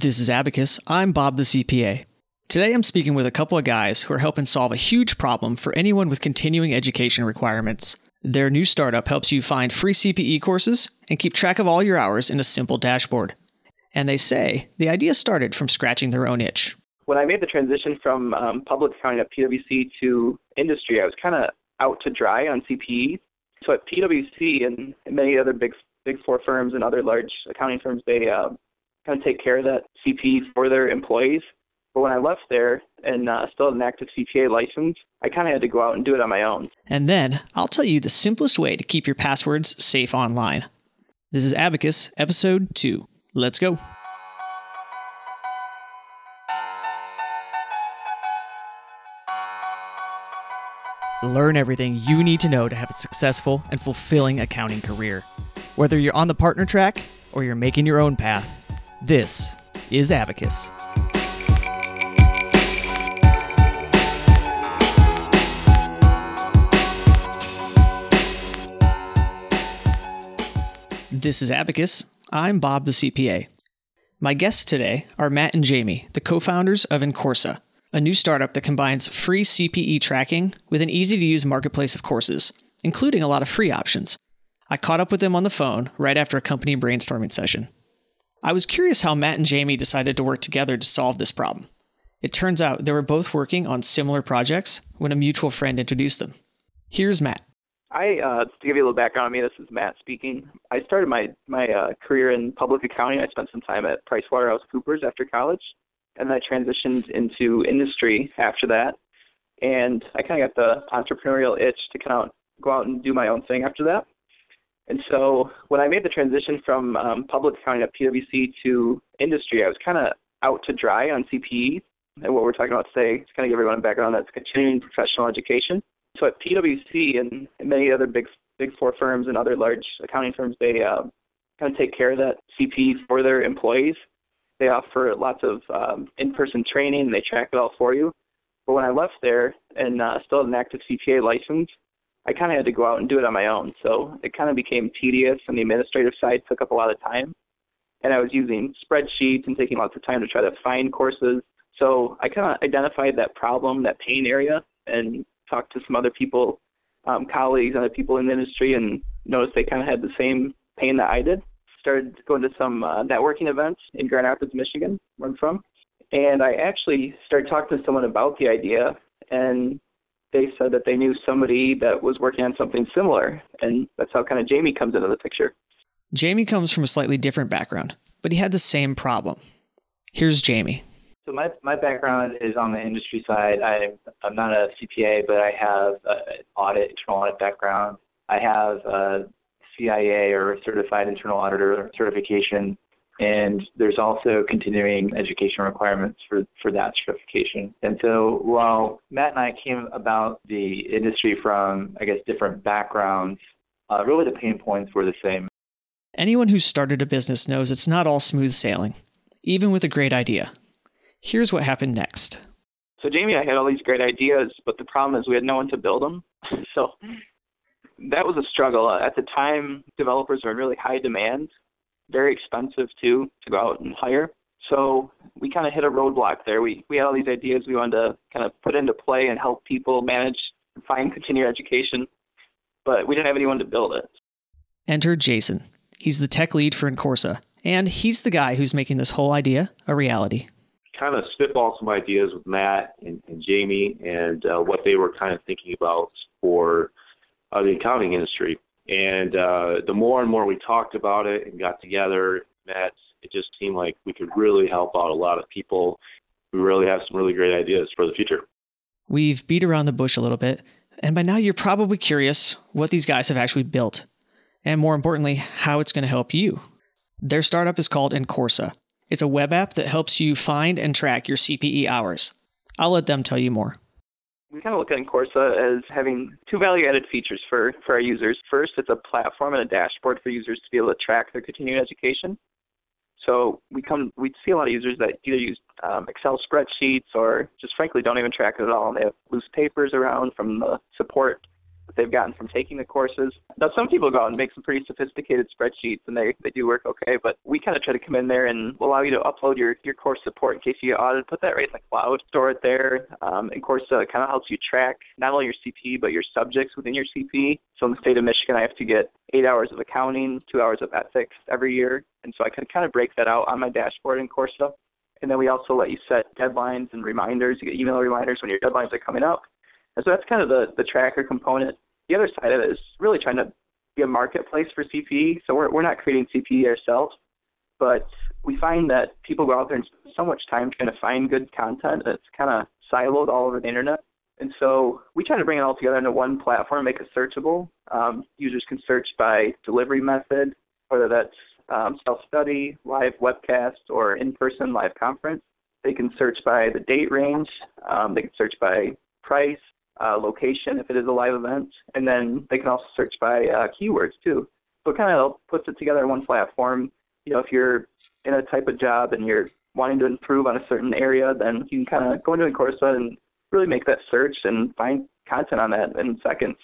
This is Abacus. I'm Bob the CPA. Today I'm speaking with a couple of guys who are helping solve a huge problem for anyone with continuing education requirements. Their new startup helps you find free CPE courses and keep track of all your hours in a simple dashboard. And they say the idea started from scratching their own itch. When I made the transition from um, public accounting at PwC to industry, I was kind of out to dry on CPE. So at PwC and many other big big four firms and other large accounting firms, they uh, kind of take care of that CPE for their employees. But when I left there and uh, still had an active CPA license, I kind of had to go out and do it on my own. And then I'll tell you the simplest way to keep your passwords safe online. This is Abacus, episode 2. Let's go. Learn everything you need to know to have a successful and fulfilling accounting career. Whether you're on the partner track or you're making your own path, this is Abacus. This is Abacus. I'm Bob the CPA. My guests today are Matt and Jamie, the co founders of Encoursa, a new startup that combines free CPE tracking with an easy to use marketplace of courses, including a lot of free options. I caught up with them on the phone right after a company brainstorming session. I was curious how Matt and Jamie decided to work together to solve this problem. It turns out they were both working on similar projects when a mutual friend introduced them. Here's Matt. I, uh, to give you a little background on me, this is Matt speaking. I started my my uh, career in public accounting. I spent some time at PricewaterhouseCoopers after college, and I transitioned into industry after that. And I kind of got the entrepreneurial itch to kind of go out and do my own thing after that. And so when I made the transition from um, public accounting at PwC to industry, I was kind of out to dry on CPE. And what we're talking about today is kind of give everyone a background that's continuing professional education. So at PwC and many other big big four firms and other large accounting firms, they uh, kind of take care of that CPE for their employees. They offer lots of um, in-person training. They track it all for you. But when I left there and uh, still had an active CPA license, I kind of had to go out and do it on my own. So it kind of became tedious, and the administrative side took up a lot of time. And I was using spreadsheets and taking lots of time to try to find courses. So I kind of identified that problem, that pain area, and talked to some other people, um, colleagues, other people in the industry, and noticed they kind of had the same pain that I did. Started going to some uh, networking events in Grand Rapids, Michigan, where I'm from. And I actually started talking to someone about the idea, and they said that they knew somebody that was working on something similar. And that's how kind of Jamie comes into the picture. Jamie comes from a slightly different background, but he had the same problem. Here's Jamie. So my my background is on the industry side. I'm, I'm not a CPA, but I have an audit internal audit background. I have a CIA or certified internal auditor certification and there's also continuing education requirements for, for that certification. And so while Matt and I came about the industry from, I guess, different backgrounds, uh, really the pain points were the same. Anyone who's started a business knows it's not all smooth sailing, even with a great idea. Here's what happened next. So Jamie I had all these great ideas, but the problem is we had no one to build them. so that was a struggle. At the time, developers were in really high demand, very expensive too to go out and hire. So we kind of hit a roadblock there. We we had all these ideas we wanted to kind of put into play and help people manage and find continuing education, but we didn't have anyone to build it. Enter Jason. He's the tech lead for Encoursa, and he's the guy who's making this whole idea a reality. Kind of spitball some ideas with Matt and, and Jamie and uh, what they were kind of thinking about for uh, the accounting industry. And uh, the more and more we talked about it and got together, met, it just seemed like we could really help out a lot of people. We really have some really great ideas for the future. We've beat around the bush a little bit, and by now you're probably curious what these guys have actually built, and more importantly, how it's going to help you. Their startup is called Encoursa. It's a web app that helps you find and track your CPE hours. I'll let them tell you more we kind of look at Encoursa as having two value-added features for, for our users. First, it's a platform and a dashboard for users to be able to track their continuing education. So we come, we see a lot of users that either use um, Excel spreadsheets or just frankly don't even track it at all. And they have loose papers around from the support they've gotten from taking the courses. Now, some people go out and make some pretty sophisticated spreadsheets, and they, they do work okay, but we kind of try to come in there and allow you to upload your, your course support in case you get audited, put that right in the cloud, store it there. Um, Encoursa kind of helps you track not only your CP, but your subjects within your CP. So in the state of Michigan, I have to get eight hours of accounting, two hours of ethics every year. And so I can kind of break that out on my dashboard in Coursa. And then we also let you set deadlines and reminders. You get email reminders when your deadlines are coming up. And so that's kind of the, the tracker component. The other side of it is really trying to be a marketplace for CPE. So we're, we're not creating CPE ourselves, but we find that people go out there and spend so much time trying to find good content that's kind of siloed all over the internet. And so we try to bring it all together into one platform, make it searchable. Um, users can search by delivery method, whether that's um, self-study, live webcast, or in-person live conference. They can search by the date range. Um, they can search by price, uh, location if it is a live event, and then they can also search by uh, keywords too. So it kind of puts it together in one platform. You know, if you're in a type of job and you're wanting to improve on a certain area, then you can kind of go into Coursa and really make that search and find content on that in seconds.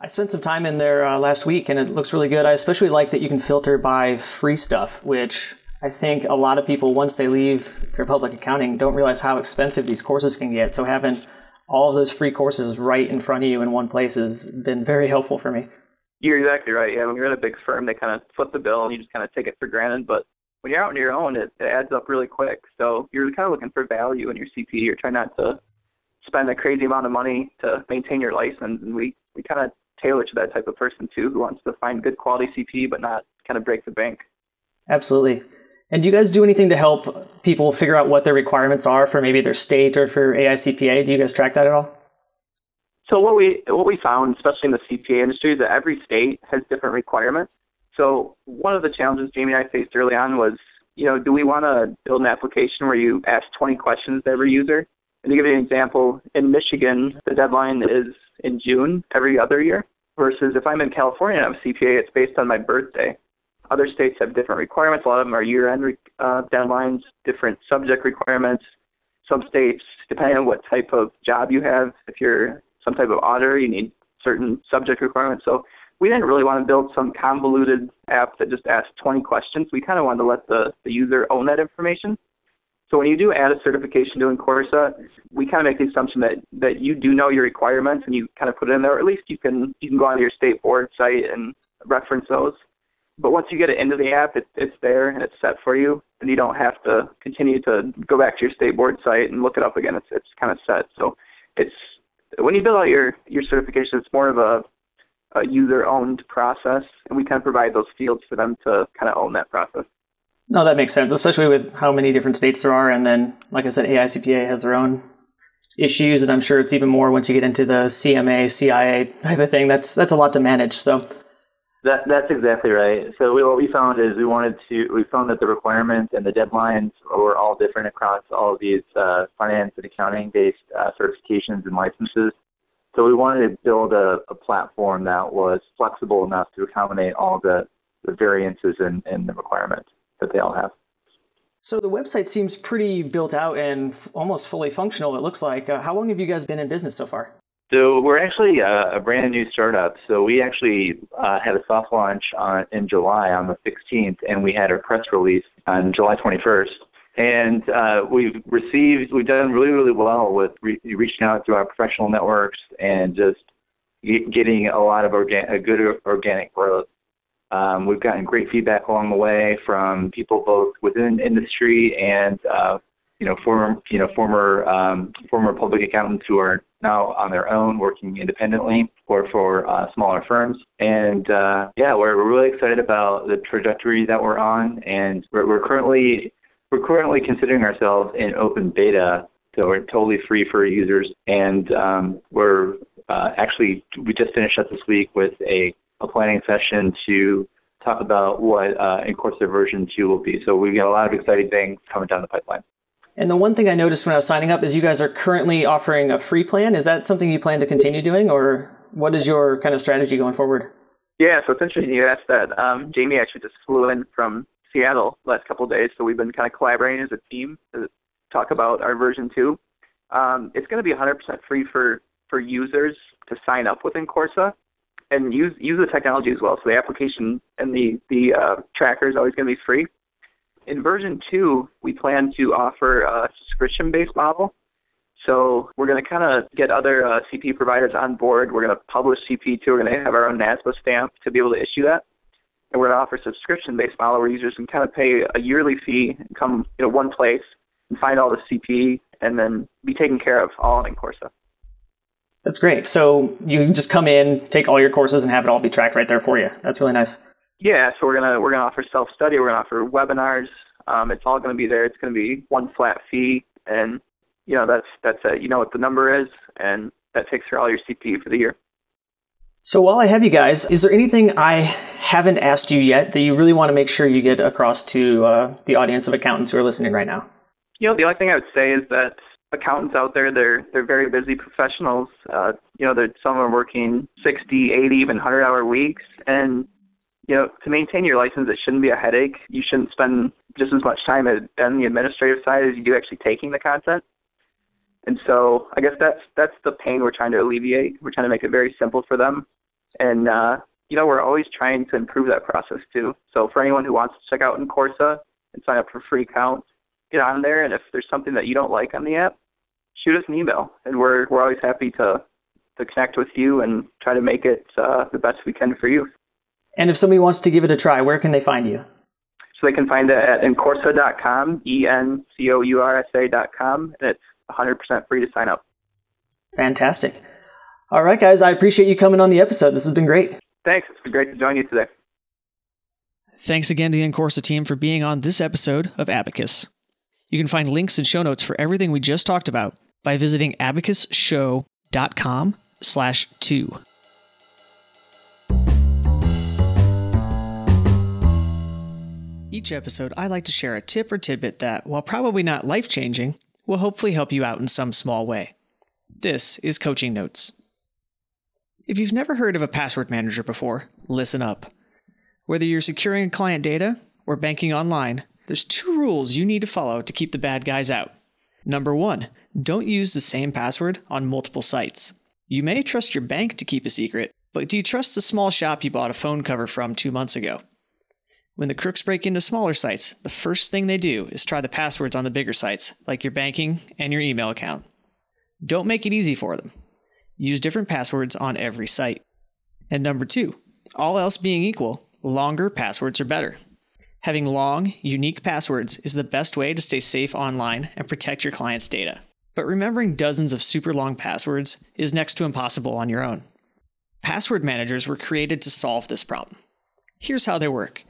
I spent some time in there uh, last week and it looks really good. I especially like that you can filter by free stuff, which I think a lot of people, once they leave their public accounting, don't realize how expensive these courses can get. So having all of those free courses right in front of you in one place has been very helpful for me. You're exactly right. Yeah, when you're in a big firm, they kind of flip the bill and you just kind of take it for granted. But when you're out on your own, it, it adds up really quick. So you're kind of looking for value in your CP. You're trying not to spend a crazy amount of money to maintain your license. And we, we kind of tailor to that type of person too, who wants to find good quality CP but not kind of break the bank. Absolutely. And do you guys do anything to help people figure out what their requirements are for maybe their state or for AICPA? Do you guys track that at all? So what we what we found, especially in the CPA industry, is that every state has different requirements. So one of the challenges Jamie and I faced early on was, you know, do we want to build an application where you ask 20 questions to every user? And to give you an example, in Michigan, the deadline is in June every other year, versus if I'm in California and I'm a CPA, it's based on my birthday. Other states have different requirements. A lot of them are year-end uh, deadlines, different subject requirements. Some states, depending on what type of job you have, if you're some type of auditor, you need certain subject requirements. So we didn't really want to build some convoluted app that just asks 20 questions. We kind of wanted to let the, the user own that information. So when you do add a certification to Coursa, we kind of make the assumption that, that you do know your requirements and you kind of put it in there, or at least you can you can go onto your state board site and reference those. But once you get it into the app, it, it's there and it's set for you, and you don't have to continue to go back to your state board site and look it up again. It's it's kind of set. So it's when you build out your your certification, it's more of a, a user-owned process, and we kind of provide those fields for them to kind of own that process. No, that makes sense, especially with how many different states there are, and then, like I said, AICPA has their own issues, and I'm sure it's even more once you get into the CMA, CIA type of thing. That's that's a lot to manage. So that that's exactly right. So we, what we found is we wanted to we found that the requirements and the deadlines were all different across all of these uh, finance and accounting based uh, certifications and licenses. So we wanted to build a, a platform that was flexible enough to accommodate all the, the variances in, in the requirements that they all have. So the website seems pretty built out and f- almost fully functional. It looks like. Uh, how long have you guys been in business so far? So we're actually a, a brand new startup. So we actually uh, had a soft launch on, in July on the 16th, and we had our press release on July 21st. And uh, we've received, we've done really, really well with re- reaching out to our professional networks and just getting a lot of organ- a good organic growth. Um, we've gotten great feedback along the way from people both within industry and uh, you know former you know former um, former public accountants who are now on their own working independently or for uh, smaller firms and uh, yeah we're, we're really excited about the trajectory that we're on and we're, we're currently we're currently considering ourselves in open beta so we're totally free for users and um, we're uh, actually we just finished up this week with a, a planning session to talk about what uh, Encoursa version 2 will be. So we've got a lot of exciting things coming down the pipeline. And the one thing I noticed when I was signing up is you guys are currently offering a free plan. Is that something you plan to continue doing, or what is your kind of strategy going forward? Yeah, so it's interesting you asked that. Um, Jamie actually just flew in from Seattle last couple of days, so we've been kind of collaborating as a team to talk about our version two. Um, it's going to be 100% free for for users to sign up within Coursa. and use use the technology as well. So the application and the the uh, tracker is always going to be free. In version two, we plan to offer a subscription-based model. So we're going to kind of get other uh, CP providers on board. We're going to publish CP2. We're going to have our own NASBA stamp to be able to issue that. And we're going to offer a subscription-based model where users can kind of pay a yearly fee, and come you know one place, and find all the CP, and then be taken care of all in Corsa. That's great. So you just come in, take all your courses, and have it all be tracked right there for you. That's really nice. Yeah, so we're gonna we're gonna offer self study. We're gonna offer webinars. Um, it's all gonna be there. It's gonna be one flat fee, and you know that's that's a, you know what the number is, and that takes care of all your CP for the year. So while I have you guys, is there anything I haven't asked you yet that you really want to make sure you get across to uh, the audience of accountants who are listening right now? You know, the only thing I would say is that accountants out there they're they're very busy professionals uh you know they're some are working 60 80 even 100 hour weeks and you know to maintain your license it shouldn't be a headache. You shouldn't spend just as much time on the administrative side as you do actually taking the content. And so i guess that's that's the pain we're trying to alleviate. We're trying to make it very simple for them. And uh you know we're always trying to improve that process too. So for anyone who wants to check out Encoursa and sign up for free account get on there, and if there's something that you don't like on the app, shoot us an email, and we're we're always happy to to connect with you and try to make it uh, the best we can for you. And if somebody wants to give it a try, where can they find you? So they can find it at encoursa.com, E-N-C-O-U-R-S-A.com, and it's 100% free to sign up. Fantastic. All right, guys, I appreciate you coming on the episode. This has been great. Thanks. It's been great to join you today. Thanks again to the Encoursa team for being on this episode of Abacus. You can find links and show notes for everything we just talked about by visiting abacusshow.com slash two. Each episode, I like to share a tip or tidbit that, while probably not life changing, will hopefully help you out in some small way. This is Coaching Notes. If you've never heard of a password manager before, listen up. Whether you're securing client data or banking online, there's two rules you need to follow to keep the bad guys out. Number one, don't use the same password on multiple sites. You may trust your bank to keep a secret, but do you trust the small shop you bought a phone cover from two months ago? When the crooks break into smaller sites, the first thing they do is try the passwords on the bigger sites, like your banking and your email account. Don't make it easy for them. Use different passwords on every site. And number two, all else being equal, longer passwords are better. Having long, unique passwords is the best way to stay safe online and protect your client's data. But remembering dozens of super long passwords is next to impossible on your own. Password managers were created to solve this problem. Here's how they work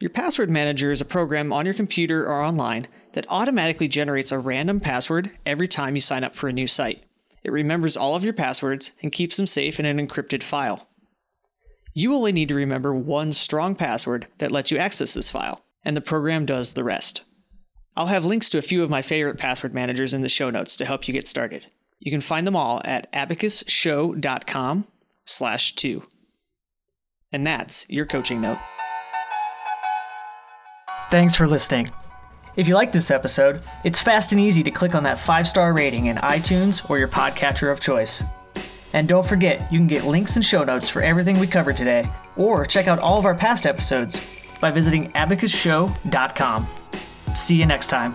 Your password manager is a program on your computer or online that automatically generates a random password every time you sign up for a new site. It remembers all of your passwords and keeps them safe in an encrypted file. You only need to remember one strong password that lets you access this file, and the program does the rest. I'll have links to a few of my favorite password managers in the show notes to help you get started. You can find them all at abacusshow.com slash two. And that's your coaching note. Thanks for listening. If you like this episode, it's fast and easy to click on that five star rating in iTunes or your podcatcher of choice. And don't forget, you can get links and show notes for everything we covered today, or check out all of our past episodes by visiting abacusshow.com. See you next time.